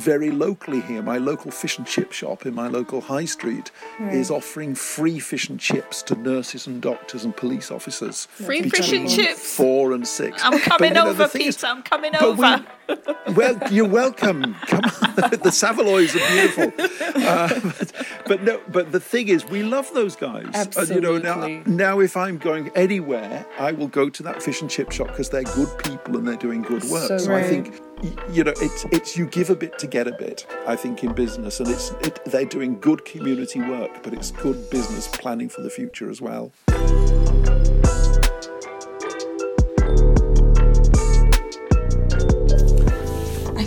very locally here, my local fish and chip shop in my local high street right. is offering free fish and chips to nurses and doctors and police officers. Free fish and chips. Four and six. I'm coming but, over, Peter. Is, I'm coming over. We, well, you're welcome. Come on, the Saveloys are beautiful. Uh, but, but, no, but the thing is, we love those guys. Absolutely. You know, now, now if I'm going anywhere, I will go to that fish and chip shop because they're good people and they're doing good work. So, so right. I think you know it's it's you give a bit to get a bit i think in business. And it's it, they're doing good community work but it's good business planning for the future as well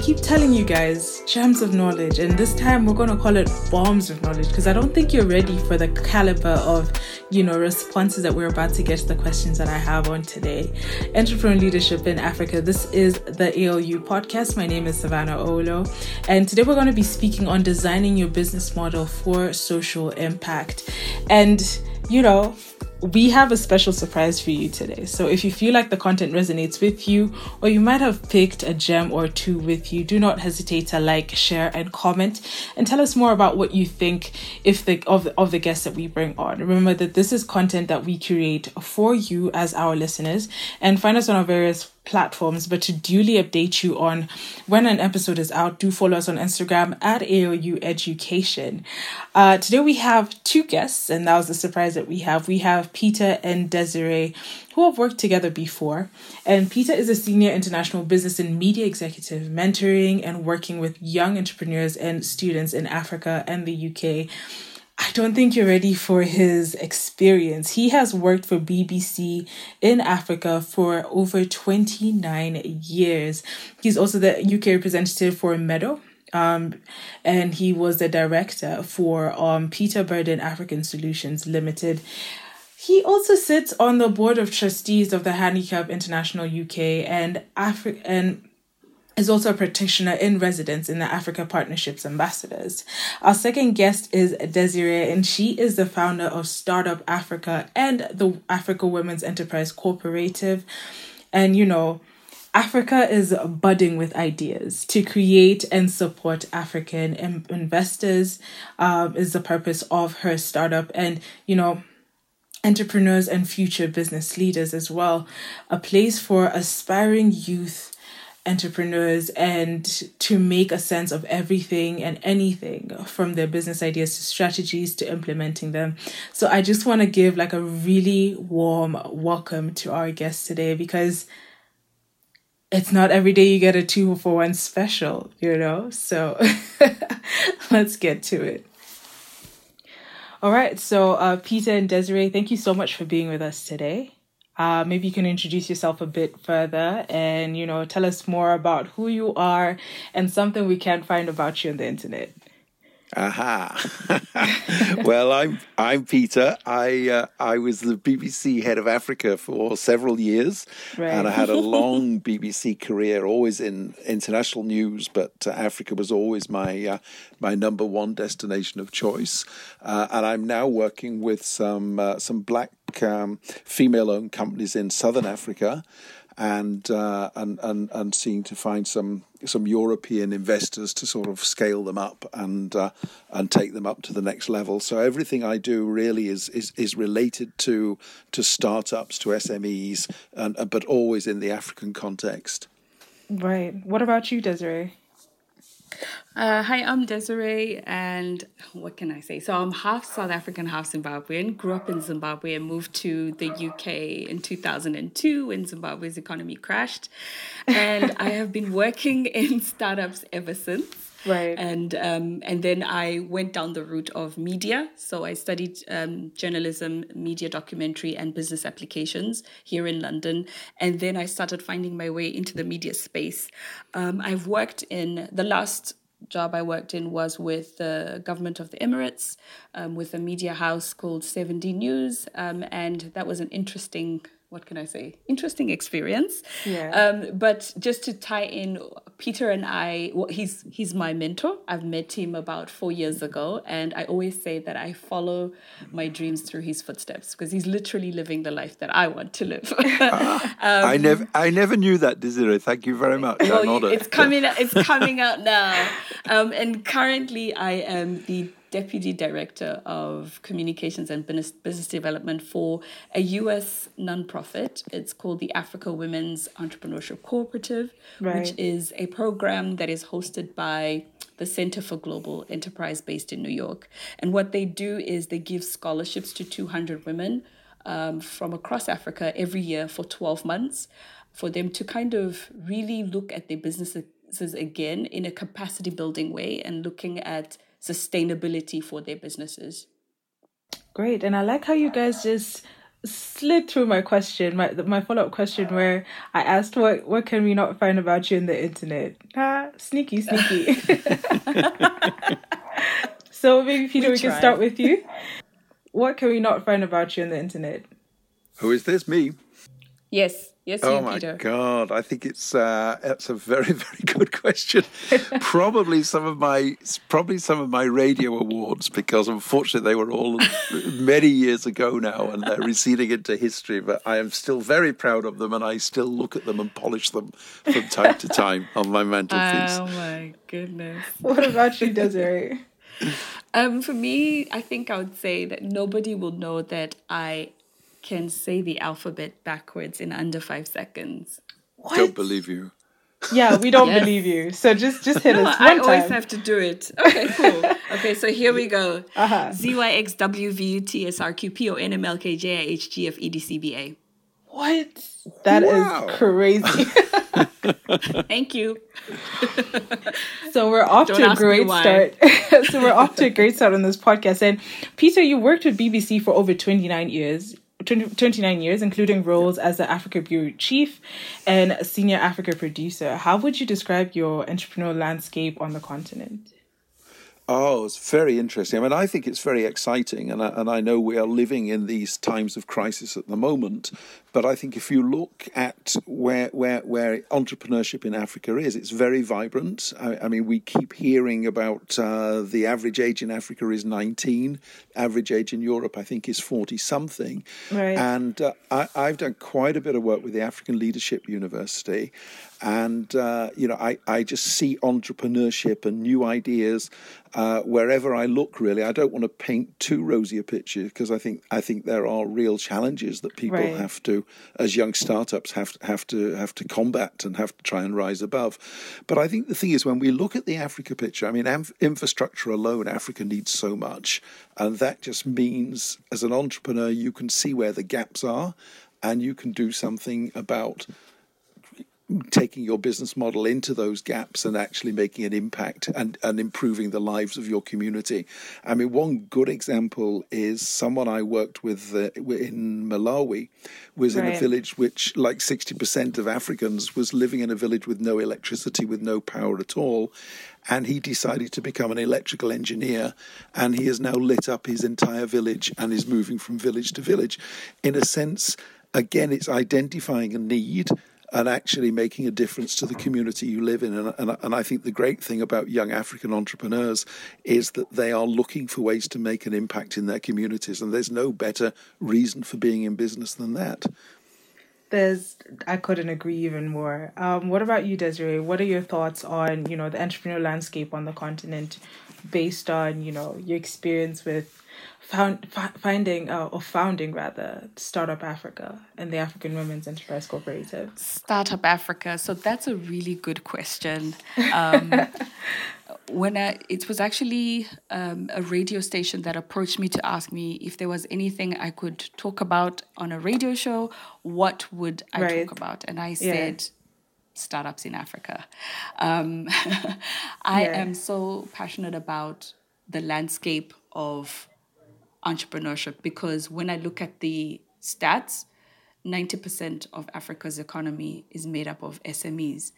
keep telling you guys gems of knowledge, and this time we're gonna call it bombs of knowledge because I don't think you're ready for the caliber of you know responses that we're about to get to the questions that I have on today. Entrepreneur leadership in Africa. This is the ALU podcast. My name is Savannah Olo, and today we're going to be speaking on designing your business model for social impact. And you know, we have a special surprise for you today. So if you feel like the content resonates with you, or you might have picked a gem or two with you, do not hesitate to like, share, and comment, and tell us more about what you think if the of of the guests that we bring on. Remember that this is content that we create for you as our listeners, and find us on our various platforms, but to duly update you on when an episode is out, do follow us on Instagram at ALU Education. Uh, today we have two guests, and that was the surprise that we have. We have Peter and Desiree, who have worked together before. And Peter is a senior international business and media executive, mentoring and working with young entrepreneurs and students in Africa and the UK. I don't think you're ready for his experience. He has worked for BBC in Africa for over 29 years. He's also the UK representative for Meadow. Um, and he was the director for um, Peter Burdin African Solutions Limited. He also sits on the board of trustees of the Handicap International UK and Africa and is also a practitioner in residence in the Africa Partnerships Ambassadors. Our second guest is Desiree, and she is the founder of Startup Africa and the Africa Women's Enterprise Cooperative. And you know, Africa is budding with ideas to create and support African investors um, is the purpose of her startup, and you know entrepreneurs and future business leaders as well. A place for aspiring youth entrepreneurs and to make a sense of everything and anything from their business ideas to strategies to implementing them. So I just want to give like a really warm welcome to our guest today because it's not every day you get a two for one special, you know? So let's get to it. All right, so uh, Peter and Desiree, thank you so much for being with us today. Uh, maybe you can introduce yourself a bit further and you know tell us more about who you are and something we can't find about you on the internet Aha. well, I'm I'm Peter. I uh, I was the BBC head of Africa for several years, right. and I had a long BBC career, always in international news. But uh, Africa was always my uh, my number one destination of choice. Uh, and I'm now working with some uh, some black um, female-owned companies in Southern Africa and uh, and and and seeing to find some some European investors to sort of scale them up and uh, and take them up to the next level. So everything I do really is is, is related to to startups, to SMEs, and but always in the African context. Right. What about you, Desiree? Uh, hi, I'm Desiree, and what can I say? So I'm half South African, half Zimbabwean. Grew up in Zimbabwe and moved to the UK in 2002 when Zimbabwe's economy crashed. And I have been working in startups ever since. Right. And um, and then I went down the route of media. So I studied um, journalism, media documentary, and business applications here in London. And then I started finding my way into the media space. Um, I've worked in the last job I worked in was with the government of the Emirates, um, with a media house called 7D News, um, and that was an interesting what can I say? Interesting experience. Yeah. Um, but just to tie in, Peter and I, well, he's he's my mentor. I've met him about four years ago, and I always say that I follow my dreams through his footsteps because he's literally living the life that I want to live. um, I never, I never knew that, Desiree. Thank you very much. Well, it's coming, it's coming out now. Um, and currently, I am the Deputy Director of Communications and Business Development for a US nonprofit. It's called the Africa Women's Entrepreneurship Cooperative, right. which is a program that is hosted by the Center for Global Enterprise based in New York. And what they do is they give scholarships to 200 women um, from across Africa every year for 12 months for them to kind of really look at their businesses again in a capacity building way and looking at sustainability for their businesses. Great. And I like how you guys just slid through my question, my my follow up question, where I asked what what can we not find about you in the internet? Ah, sneaky, sneaky. so maybe Peter, we, we can start with you. What can we not find about you in the internet? Who is this? Me. Yes. Yes, oh you, my Peter. God! I think it's uh, it's a very very good question. probably some of my probably some of my radio awards because unfortunately they were all many years ago now and they're receding into history. But I am still very proud of them and I still look at them and polish them from time to time on my mantelpiece. Oh my goodness! What about you, Desiree? Um, for me, I think I would say that nobody will know that I can say the alphabet backwards in under five seconds. What? Don't believe you. Yeah, we don't yes. believe you. So just just hit us one I time. always have to do it. Okay, cool. okay, so here we go. Uh-huh. Z Y X W V U T S R Q P O N M L K J I H G F E D C B A. What? That wow. is crazy. Thank you. so we're off Don't to a great start. so we're off to a great start on this podcast. And Peter, you worked with BBC for over 29 years. 29 years, including roles as the Africa Bureau Chief and Senior Africa Producer. How would you describe your entrepreneurial landscape on the continent? Oh, it's very interesting. I mean, I think it's very exciting, and I, and I know we are living in these times of crisis at the moment. But I think if you look at where where where entrepreneurship in Africa is, it's very vibrant. I, I mean, we keep hearing about uh, the average age in Africa is 19. Average age in Europe, I think, is 40 something. Right. And uh, I, I've done quite a bit of work with the African Leadership University, and uh, you know, I I just see entrepreneurship and new ideas uh, wherever I look. Really, I don't want to paint too rosy a picture because I think I think there are real challenges that people right. have to, as young startups, have have to have to combat and have to try and rise above. But I think the thing is, when we look at the Africa picture, I mean, infrastructure alone, Africa needs so much, and that just means, as an entrepreneur, you can see where the gaps are, and you can do something about taking your business model into those gaps and actually making an impact and, and improving the lives of your community. I mean, one good example is someone I worked with uh, in Malawi was right. in a village which, like 60% of Africans, was living in a village with no electricity, with no power at all. And he decided to become an electrical engineer, and he has now lit up his entire village and is moving from village to village. In a sense, again, it's identifying a need and actually making a difference to the community you live in. And, and, and, I think the great thing about young African entrepreneurs is that they are looking for ways to make an impact in their communities. And there's no better reason for being in business than that. There's, I couldn't agree even more. Um, what about you, Desiree? What are your thoughts on, you know, the entrepreneurial landscape on the continent based on, you know, your experience with found finding uh, or founding rather startup africa and the african women's enterprise cooperative startup africa so that's a really good question um, when I, it was actually um, a radio station that approached me to ask me if there was anything I could talk about on a radio show, what would I right. talk about? And I said, yeah. Startups in Africa. Um, I yeah. am so passionate about the landscape of entrepreneurship because when I look at the stats, 90% of Africa's economy is made up of SMEs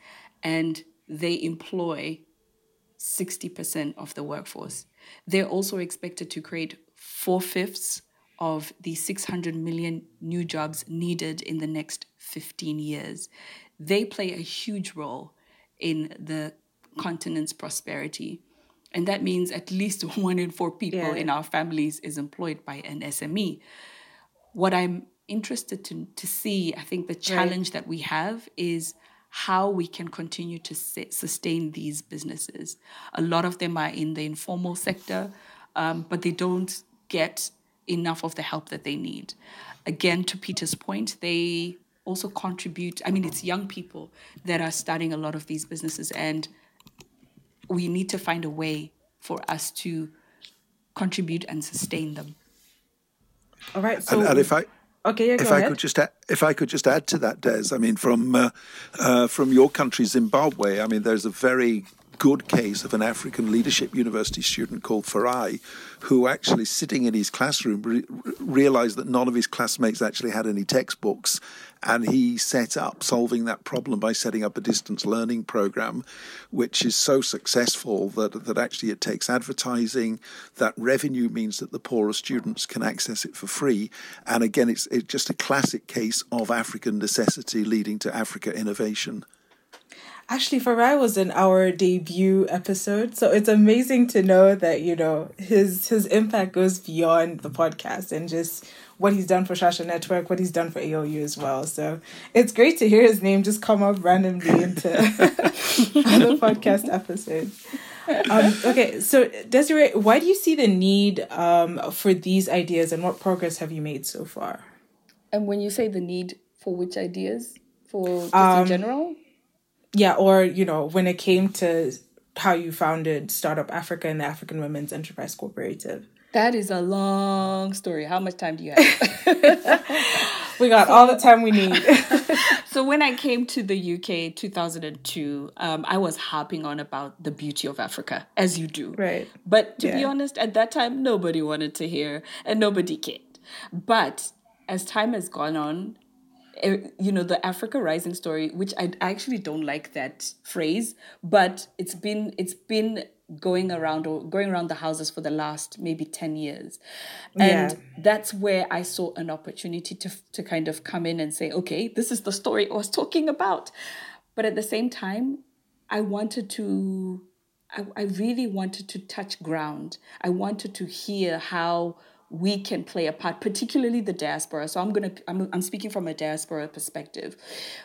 and they employ 60% of the workforce. They're also expected to create four fifths of the 600 million new jobs needed in the next 15 years. They play a huge role in the continent's prosperity. And that means at least one in four people yeah. in our families is employed by an SME. What I'm interested to, to see, I think the challenge right. that we have is how we can continue to sustain these businesses. A lot of them are in the informal sector, um, but they don't get enough of the help that they need. Again, to Peter's point, they also contribute. I mean, it's young people that are starting a lot of these businesses, and we need to find a way for us to contribute and sustain them. All right. So, and, and if I Okay, yeah, if I ahead. could just add, if I could just add to that, Des, I mean, from uh, uh, from your country, Zimbabwe, I mean, there's a very good case of an African leadership university student called Farai, who actually sitting in his classroom re- realized that none of his classmates actually had any textbooks. And he set up solving that problem by setting up a distance learning program, which is so successful that, that actually it takes advertising. That revenue means that the poorer students can access it for free. And again, it's, it's just a classic case of African necessity leading to Africa innovation. Actually, Farai was in our debut episode, so it's amazing to know that you know his his impact goes beyond the podcast and just what he's done for Shasha Network, what he's done for ALU as well. So it's great to hear his name just come up randomly into other podcast episodes. Um, okay, so Desiree, why do you see the need um, for these ideas, and what progress have you made so far? And when you say the need for which ideas, for just um, in general? Yeah, or you know, when it came to how you founded Startup Africa and the African Women's Enterprise Cooperative. That is a long story. How much time do you have? we got so, all the time we need. so when I came to the UK 2002, um, I was harping on about the beauty of Africa, as you do. Right. But to yeah. be honest, at that time, nobody wanted to hear and nobody cared. But as time has gone on, Eh, you know the africa rising story which i actually don't like that phrase but it's been it's been going around or going around the houses for the last maybe 10 years. And yeah. that's where i saw an opportunity to to kind of come in and say okay this is the story i was talking about. But at the same time i wanted to I, I really wanted to touch ground. I wanted to hear how we can play a part, particularly the diaspora. So I'm gonna I'm, I'm speaking from a diaspora perspective.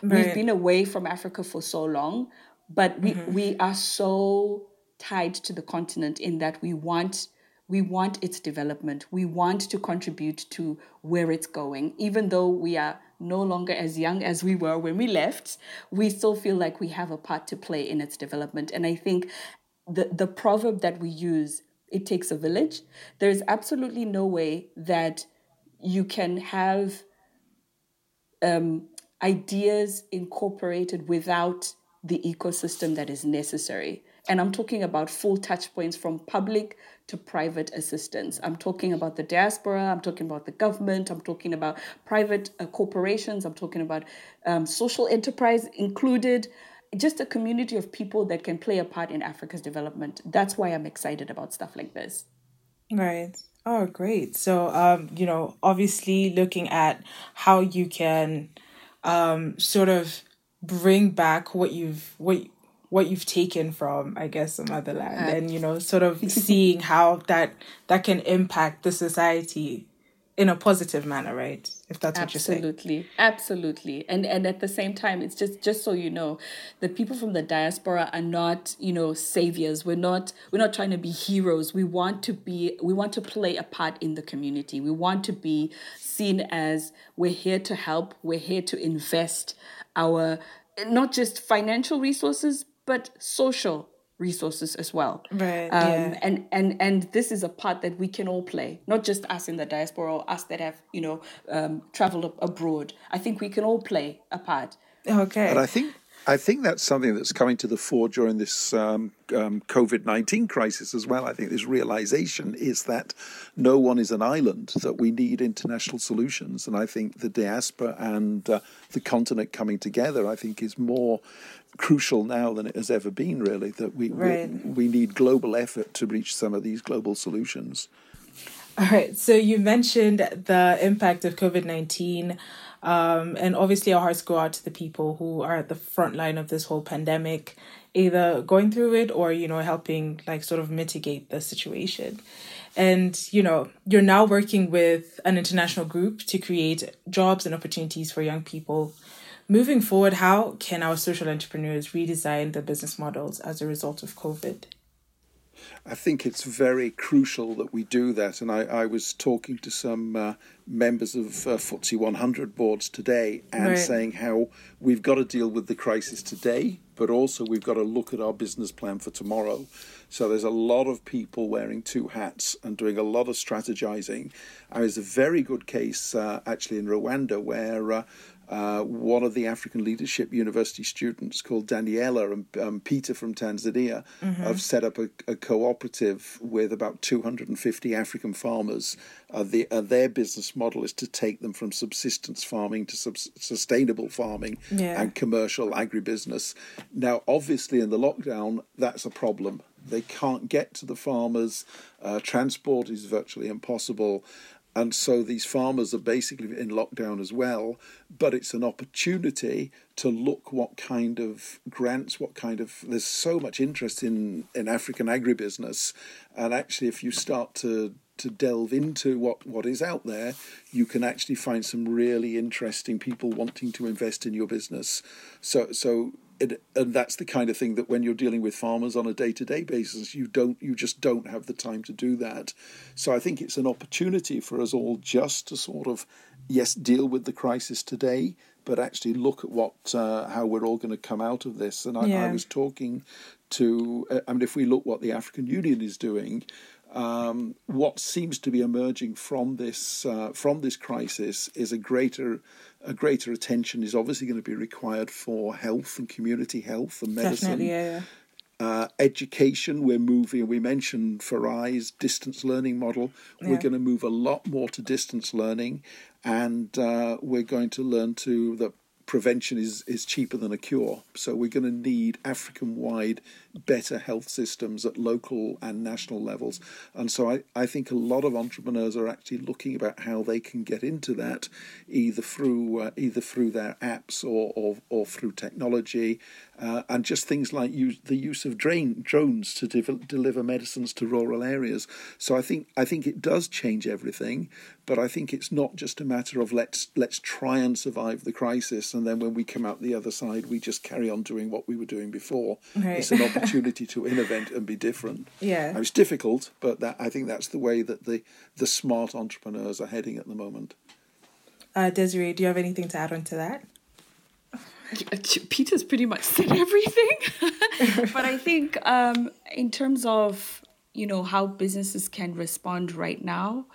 Right. We've been away from Africa for so long, but we mm-hmm. we are so tied to the continent in that we want we want its development. We want to contribute to where it's going, even though we are no longer as young as we were when we left. We still feel like we have a part to play in its development, and I think the the proverb that we use it takes a village. There's absolutely no way that you can have um, ideas incorporated without the ecosystem that is necessary. And I'm talking about full touch points from public to private assistance. I'm talking about the diaspora, I'm talking about the government, I'm talking about private uh, corporations, I'm talking about um, social enterprise included just a community of people that can play a part in Africa's development. That's why I'm excited about stuff like this. Right. Oh, great. So, um, you know, obviously looking at how you can um, sort of bring back what you've what what you've taken from, I guess, the motherland, uh, and you know, sort of seeing how that that can impact the society in a positive manner, right? If that's what you're saying. Absolutely. Absolutely. And and at the same time, it's just just so you know, the people from the diaspora are not, you know, saviors. We're not we're not trying to be heroes. We want to be we want to play a part in the community. We want to be seen as we're here to help, we're here to invest our not just financial resources, but social resources as well. Right. Um, yeah. And and and this is a part that we can all play, not just us in the diaspora or us that have you know um, traveled abroad. I think we can all play a part. Okay. And I think I think that's something that's coming to the fore during this um, um, COVID 19 crisis as well. I think this realization is that no one is an island, that we need international solutions. And I think the diaspora and uh, the continent coming together, I think, is more crucial now than it has ever been, really, that we, right. we, we need global effort to reach some of these global solutions. All right. So you mentioned the impact of COVID 19. Um, and obviously, our hearts go out to the people who are at the front line of this whole pandemic, either going through it or, you know, helping, like, sort of mitigate the situation. And, you know, you're now working with an international group to create jobs and opportunities for young people. Moving forward, how can our social entrepreneurs redesign their business models as a result of COVID? I think it's very crucial that we do that. And I, I was talking to some uh, members of uh, FTSE 100 boards today and right. saying how we've got to deal with the crisis today, but also we've got to look at our business plan for tomorrow. So there's a lot of people wearing two hats and doing a lot of strategizing. And there's a very good case uh, actually in Rwanda where uh, uh, one of the African Leadership University students called Daniela and um, Peter from Tanzania mm-hmm. have set up a, a, cooperative with about 250 African farmers. Uh, the, uh, their business model is to take them from subsistence farming to sub- sustainable farming yeah. and commercial agribusiness. Now, obviously, in the lockdown, that's a problem. They can't get to the farmers. Uh, transport is virtually impossible. And so these farmers are basically in lockdown as well, but it's an opportunity to look what kind of grants, what kind of there's so much interest in, in African agribusiness. And actually if you start to to delve into what, what is out there, you can actually find some really interesting people wanting to invest in your business. So so it, and that's the kind of thing that when you're dealing with farmers on a day-to-day basis you don't you just don't have the time to do that so i think it's an opportunity for us all just to sort of yes deal with the crisis today but actually look at what uh, how we're all going to come out of this and I, yeah. I was talking to uh, i mean if we look what the african union is doing um, what seems to be emerging from this uh, from this crisis is a greater a greater attention is obviously going to be required for health and community health and medicine. Definitely, yeah. Uh, education, we're moving, we mentioned Farai's distance learning model. Yeah. We're going to move a lot more to distance learning, and uh, we're going to learn to that prevention is, is cheaper than a cure. So we're going to need African wide better health systems at local and national levels. And so I, I think a lot of entrepreneurs are actually looking about how they can get into that either through uh, either through their apps or, or, or through technology uh, and just things like use, the use of drain, drones to de- deliver medicines to rural areas. So I think I think it does change everything, but I think it's not just a matter of let's let's try and survive the crisis, and then when we come out the other side, we just carry on doing what we were doing before. Right. It's an opportunity to innovate and be different. Yeah, it's difficult, but that I think that's the way that the the smart entrepreneurs are heading at the moment. Uh, Desiree, do you have anything to add on to that? Peter's pretty much said everything. but I think um, in terms of you know how businesses can respond right now,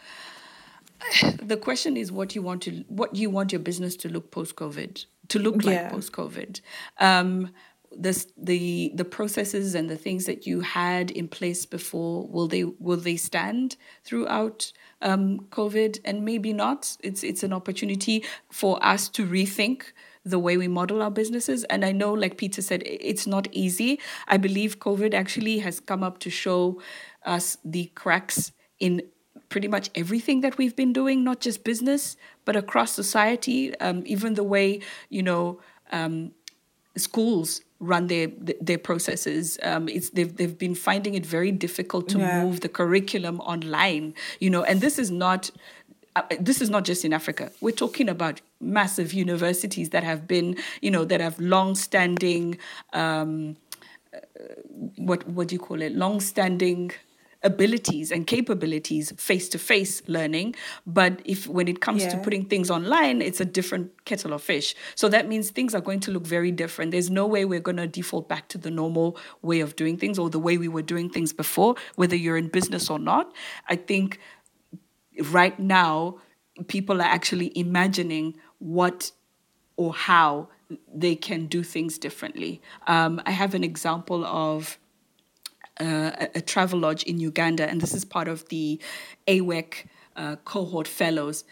the question is what you want to what you want your business to look post COVID to look like yeah. post COVID. Um, this the the processes and the things that you had in place before will they will they stand throughout um, COVID and maybe not. It's it's an opportunity for us to rethink the way we model our businesses. And I know, like Peter said, it's not easy. I believe COVID actually has come up to show us the cracks in pretty much everything that we've been doing, not just business, but across society. Um, even the way, you know, um, schools run their their processes. Um, it's they've they've been finding it very difficult to yeah. move the curriculum online. You know, and this is not uh, this is not just in Africa. We're talking about massive universities that have been, you know, that have long-standing, um, uh, what what do you call it? Long-standing abilities and capabilities face-to-face learning but if when it comes yeah. to putting things online it's a different kettle of fish so that means things are going to look very different there's no way we're going to default back to the normal way of doing things or the way we were doing things before whether you're in business or not i think right now people are actually imagining what or how they can do things differently. Um, I have an example of uh, a, a travel lodge in Uganda, and this is part of the AWEC uh, cohort fellows.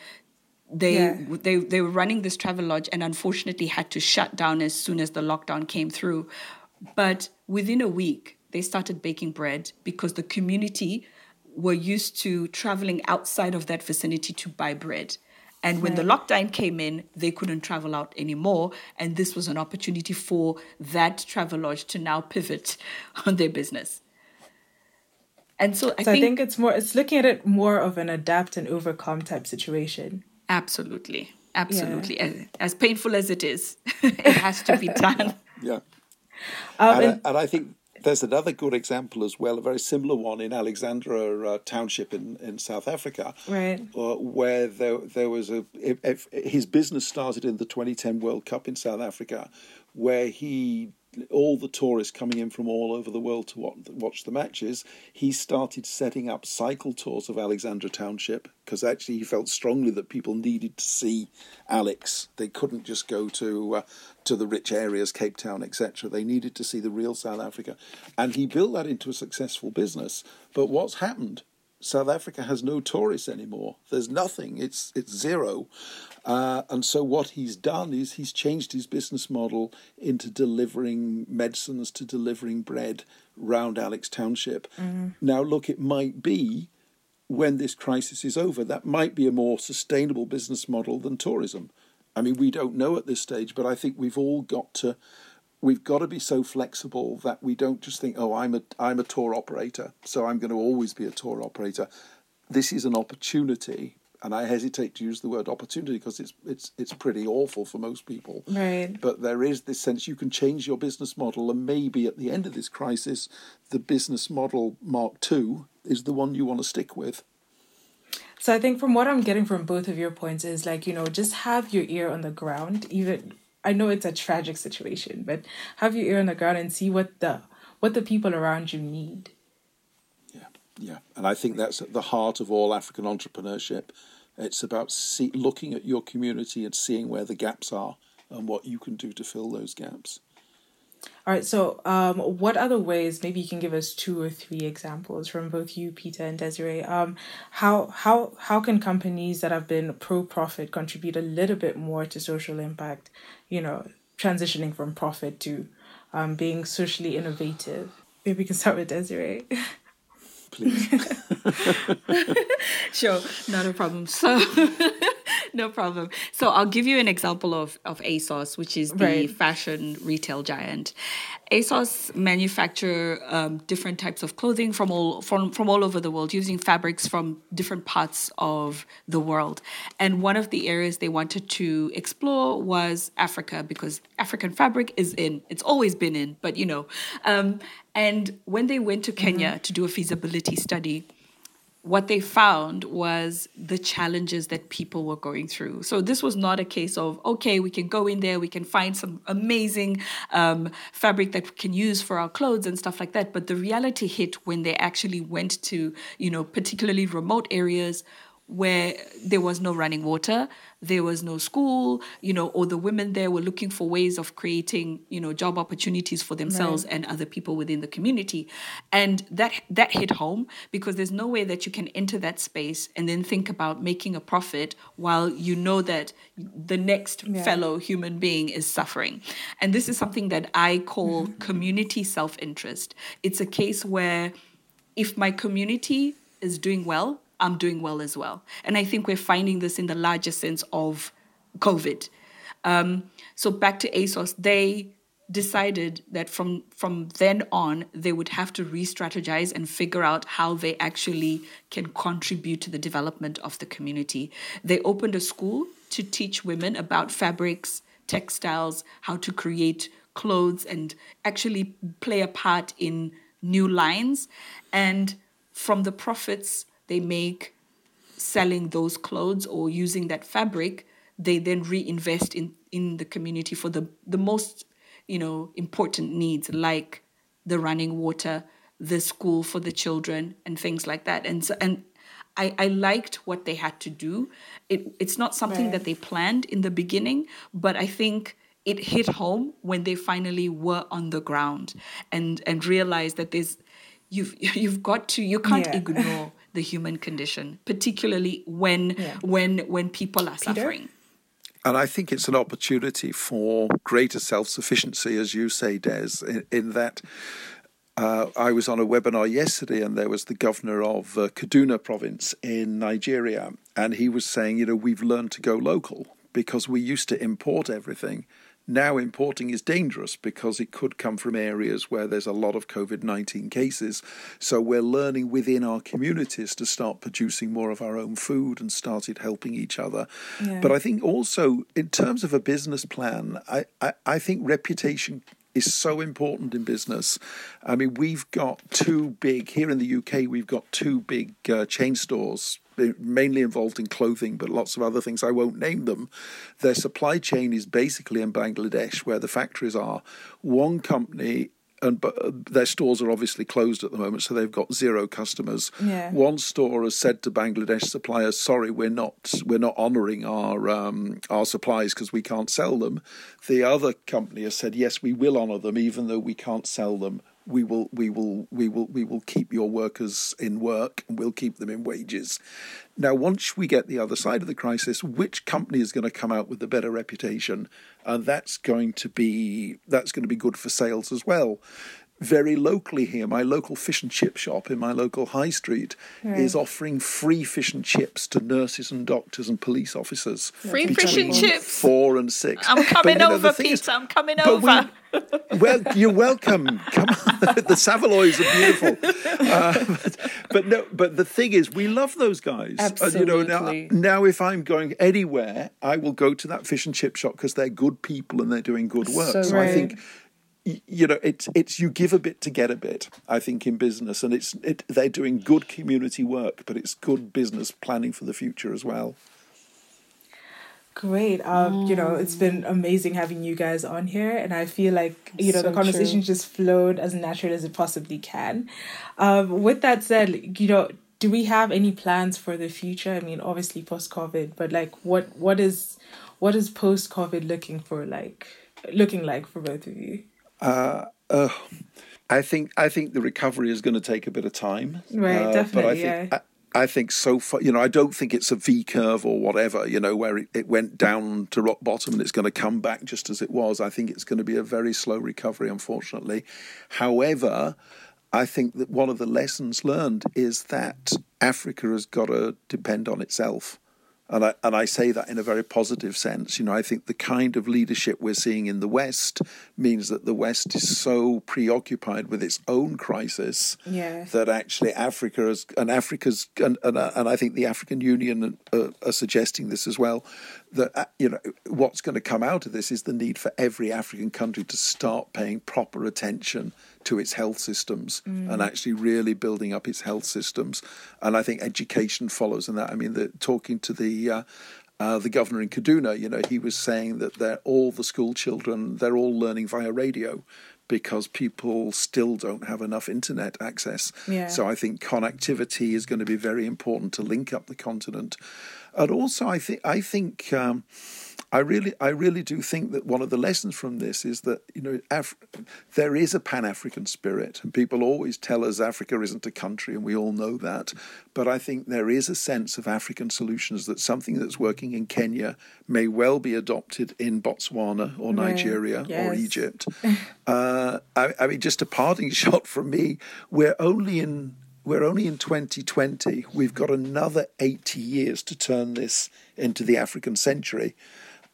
They, yeah. they they were running this travel lodge and unfortunately had to shut down as soon as the lockdown came through. But within a week, they started baking bread because the community were used to traveling outside of that vicinity to buy bread. And when the lockdown came in, they couldn't travel out anymore. And this was an opportunity for that travel lodge to now pivot on their business. And so, I, so think, I think it's more, it's looking at it more of an adapt and overcome type situation. Absolutely. Absolutely. Yeah. As, as, painful as it is, it has to be done. yeah. Um, and, and, and I think there's another good example as well, a very similar one in Alexandra uh, Township in, in South Africa, right? Uh, where there there was a if, if his business started in the 2010 World Cup in South Africa, where he all the tourists coming in from all over the world to watch the matches, he started setting up cycle tours of Alexandra Township because actually he felt strongly that people needed to see Alex. They couldn't just go to uh, to the rich areas, Cape Town, etc. They needed to see the real South Africa, and he built that into a successful business. But what's happened? South Africa has no tourists anymore. There's nothing. It's it's zero. Uh, and so what he's done is he's changed his business model into delivering medicines to delivering bread round Alex Township. Mm-hmm. Now, look, it might be when this crisis is over, that might be a more sustainable business model than tourism. I mean, we don't know at this stage, but I think we've all got to we've got to be so flexible that we don't just think, oh, I'm a I'm a tour operator, so I'm going to always be a tour operator. This is an opportunity and I hesitate to use the word opportunity because it's it's it's pretty awful for most people. Right. But there is this sense you can change your business model, and maybe at the end of this crisis, the business model Mark Two is the one you want to stick with. So I think from what I'm getting from both of your points is like you know just have your ear on the ground. Even I know it's a tragic situation, but have your ear on the ground and see what the what the people around you need. Yeah, yeah, and I think that's at the heart of all African entrepreneurship it's about see, looking at your community and seeing where the gaps are and what you can do to fill those gaps. All right. So, um, what other ways? Maybe you can give us two or three examples from both you, Peter and Desiree. Um, how how how can companies that have been pro profit contribute a little bit more to social impact? You know, transitioning from profit to um, being socially innovative. Maybe we can start with Desiree. please. sure, not a problem. So, no problem. So, I'll give you an example of, of ASOS, which is the right. fashion retail giant. ASOS manufacture um, different types of clothing from all from, from all over the world using fabrics from different parts of the world. And one of the areas they wanted to explore was Africa because African fabric is in. It's always been in, but you know. Um, and when they went to Kenya mm-hmm. to do a feasibility study, what they found was the challenges that people were going through. So this was not a case of okay, we can go in there, we can find some amazing um, fabric that we can use for our clothes and stuff like that. But the reality hit when they actually went to you know particularly remote areas where there was no running water, there was no school, you know, or the women there were looking for ways of creating, you know, job opportunities for themselves right. and other people within the community. And that that hit home because there's no way that you can enter that space and then think about making a profit while you know that the next yeah. fellow human being is suffering. And this is something that I call community self-interest. It's a case where if my community is doing well, I'm doing well as well. And I think we're finding this in the larger sense of COVID. Um, so back to ASOS, they decided that from from then on they would have to re-strategize and figure out how they actually can contribute to the development of the community. They opened a school to teach women about fabrics, textiles, how to create clothes and actually play a part in new lines and from the profits they make selling those clothes or using that fabric, they then reinvest in, in the community for the, the most you know important needs like the running water, the school for the children and things like that. And so and I, I liked what they had to do. It it's not something right. that they planned in the beginning, but I think it hit home when they finally were on the ground and and realized that there's you've you've got to you can't yeah. ignore the human condition, particularly when yeah. when when people are Peter? suffering. And I think it's an opportunity for greater self sufficiency, as you say, Des, in, in that uh, I was on a webinar yesterday, and there was the governor of uh, Kaduna province in Nigeria, and he was saying, you know, we've learned to go local because we used to import everything. Now, importing is dangerous because it could come from areas where there's a lot of COVID 19 cases. So, we're learning within our communities to start producing more of our own food and started helping each other. Yeah. But I think also, in terms of a business plan, I, I, I think reputation is so important in business. I mean, we've got two big, here in the UK, we've got two big uh, chain stores mainly involved in clothing, but lots of other things. I won't name them. Their supply chain is basically in Bangladesh, where the factories are. One company and but uh, their stores are obviously closed at the moment, so they've got zero customers. Yeah. One store has said to Bangladesh suppliers, "Sorry, we're not we're not honouring our um, our supplies because we can't sell them." The other company has said, "Yes, we will honour them, even though we can't sell them we will we will we will we will keep your workers in work and we'll keep them in wages. Now once we get the other side of the crisis which company is going to come out with the better reputation? And that's going to be that's going to be good for sales as well very locally here, my local fish and chip shop in my local high street right. is offering free fish and chips to nurses and doctors and police officers. Free fish and chips. Four and six. I'm coming but, over, Peter. Is, I'm coming over. We, well, you're welcome. Come on. the Saveloys are beautiful. Uh, but, but, no, but the thing is, we love those guys. Absolutely. Uh, you know, now, now if I'm going anywhere, I will go to that fish and chip shop because they're good people and they're doing good work. So, so right. I think you know it's it's you give a bit to get a bit i think in business. And it's it, they're doing good community work but it's good business planning for the future as well. Great. Um mm. you know it's been amazing having you guys on here. And i feel like you know so the conversation true. just flowed as naturally as it possibly can. Um with that said you know do we have any plans for the future? I mean obviously post covid but like what what is what is post covid looking for like looking like for both of you uh, uh, I think I think the recovery is going to take a bit of time. Right, uh, definitely. But I think, yeah. I, I, think so far, you know, I don't think it's a V curve or whatever, you know, where it, it went down to rock bottom and it's going to come back just as it was. I think it's going to be a very slow recovery, unfortunately. However, I think that one of the lessons learned is that Africa has got to depend on itself. And I, and I say that in a very positive sense. You know, I think the kind of leadership we're seeing in the West means that the West is so preoccupied with its own crisis yeah. that actually Africa is, and Africa's, and, and, and I think the African Union are, are suggesting this as well, that, uh, you know, what's going to come out of this is the need for every African country to start paying proper attention to its health systems mm. and actually really building up its health systems. And I think education follows in that. I mean, the, talking to the uh, uh, the governor in Kaduna, you know, he was saying that they're all the school children, they're all learning via radio because people still don't have enough internet access. Yeah. So I think connectivity is going to be very important to link up the continent. And also, I think I think um, I really, I really do think that one of the lessons from this is that you know Af- there is a Pan African spirit, and people always tell us Africa isn't a country, and we all know that. But I think there is a sense of African solutions that something that's working in Kenya may well be adopted in Botswana or Nigeria yes. or Egypt. uh, I, I mean, just a parting shot from me. We're only in we're only in 2020. We've got another 80 years to turn this into the African century.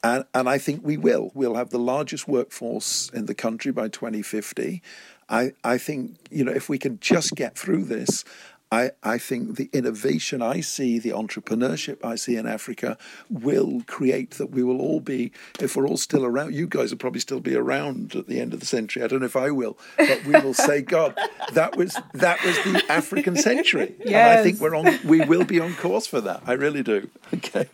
And, and I think we will. We'll have the largest workforce in the country by 2050. I, I think, you know, if we can just get through this, I, I think the innovation I see, the entrepreneurship I see in Africa will create that we will all be, if we're all still around, you guys will probably still be around at the end of the century. I don't know if I will, but we will say, God, that was that was the African century. Yes. And I think we're on we will be on course for that. I really do. Okay.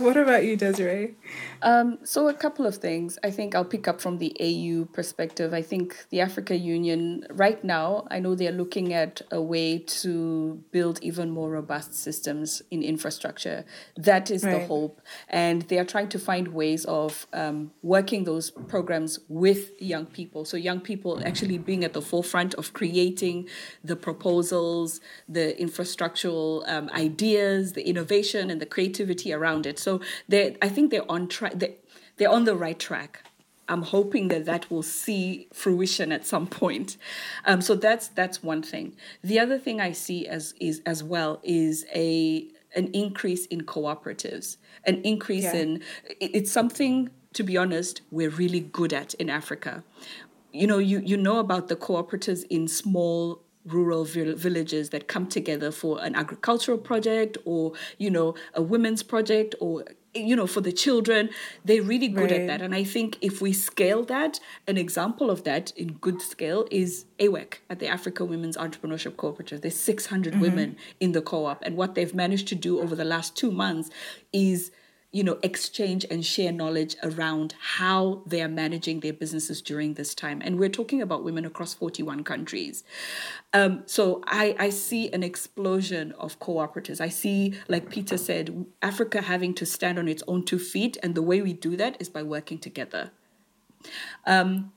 What about you, Desiree? Um, so, a couple of things. I think I'll pick up from the AU perspective. I think the Africa Union, right now, I know they're looking at a way to build even more robust systems in infrastructure. That is right. the hope. And they are trying to find ways of um, working those programs with young people. So, young people actually being at the forefront of creating the proposals, the infrastructural um, ideas, the innovation, and the creativity around it. So, they, I think they're on track they, they're on the right track. I'm hoping that that will see fruition at some point. Um, so that's that's one thing. The other thing I see as is as well is a an increase in cooperatives, an increase yeah. in it's something to be honest we're really good at in Africa. You know, you you know about the cooperatives in small rural villages that come together for an agricultural project or you know a women's project or you know for the children they're really good right. at that and i think if we scale that an example of that in good scale is awec at the africa women's entrepreneurship cooperative there's 600 mm-hmm. women in the co-op and what they've managed to do over the last two months is you know, exchange and share knowledge around how they are managing their businesses during this time. And we're talking about women across 41 countries. Um, so I, I see an explosion of cooperatives. I see, like Peter said, Africa having to stand on its own two feet. And the way we do that is by working together. Um,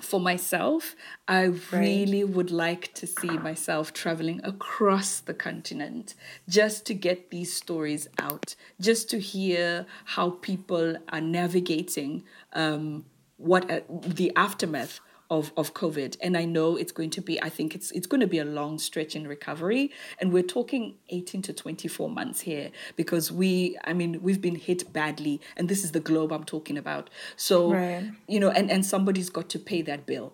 for myself, I really right. would like to see myself traveling across the continent just to get these stories out, just to hear how people are navigating um, what uh, the aftermath of, of COVID. And I know it's going to be, I think it's it's going to be a long stretch in recovery. And we're talking 18 to 24 months here because we, I mean, we've been hit badly. And this is the globe I'm talking about. So, right. you know, and, and somebody's got to pay that bill.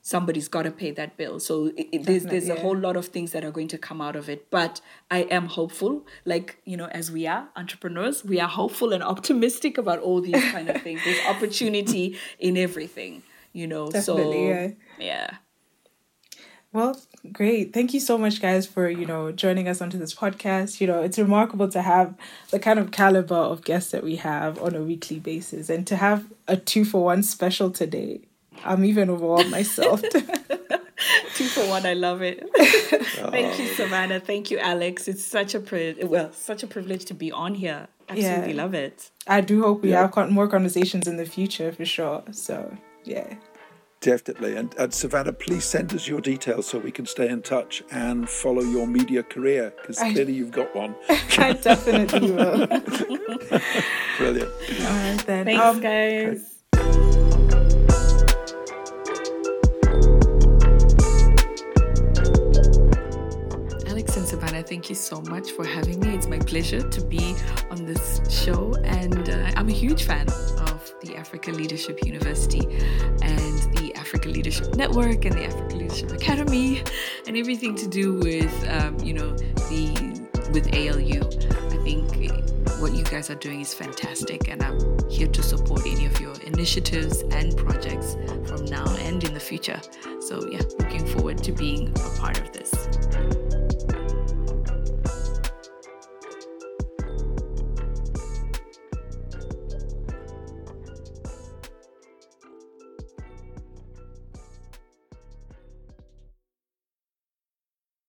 Somebody's got to pay that bill. So it, it, there's there's yeah. a whole lot of things that are going to come out of it. But I am hopeful, like you know, as we are entrepreneurs, we are hopeful and optimistic about all these kind of things. There's opportunity in everything you know. Definitely, so yeah. yeah. Well, great. Thank you so much, guys, for you know joining us onto this podcast. You know, it's remarkable to have the kind of caliber of guests that we have on a weekly basis, and to have a two for one special today. I'm even overwhelmed myself. two for one, I love it. Thank you, oh. Savannah. Thank you, Alex. It's such a pri- well, such a privilege to be on here. Absolutely yeah. love it. I do hope we yeah. have more conversations in the future for sure. So yeah. Definitely. And, and, Savannah, please send us your details so we can stay in touch and follow your media career because clearly you've got one. I definitely will. Brilliant. All right, then. Thanks, um, guys. Alex and Savannah, thank you so much for having me. It's my pleasure to be on this show, and uh, I'm a huge fan of the Africa Leadership University and Leadership Network and the Africa Leadership Academy and everything to do with um, you know the with ALU. I think what you guys are doing is fantastic and I'm here to support any of your initiatives and projects from now and in the future. So yeah, looking forward to being a part of this.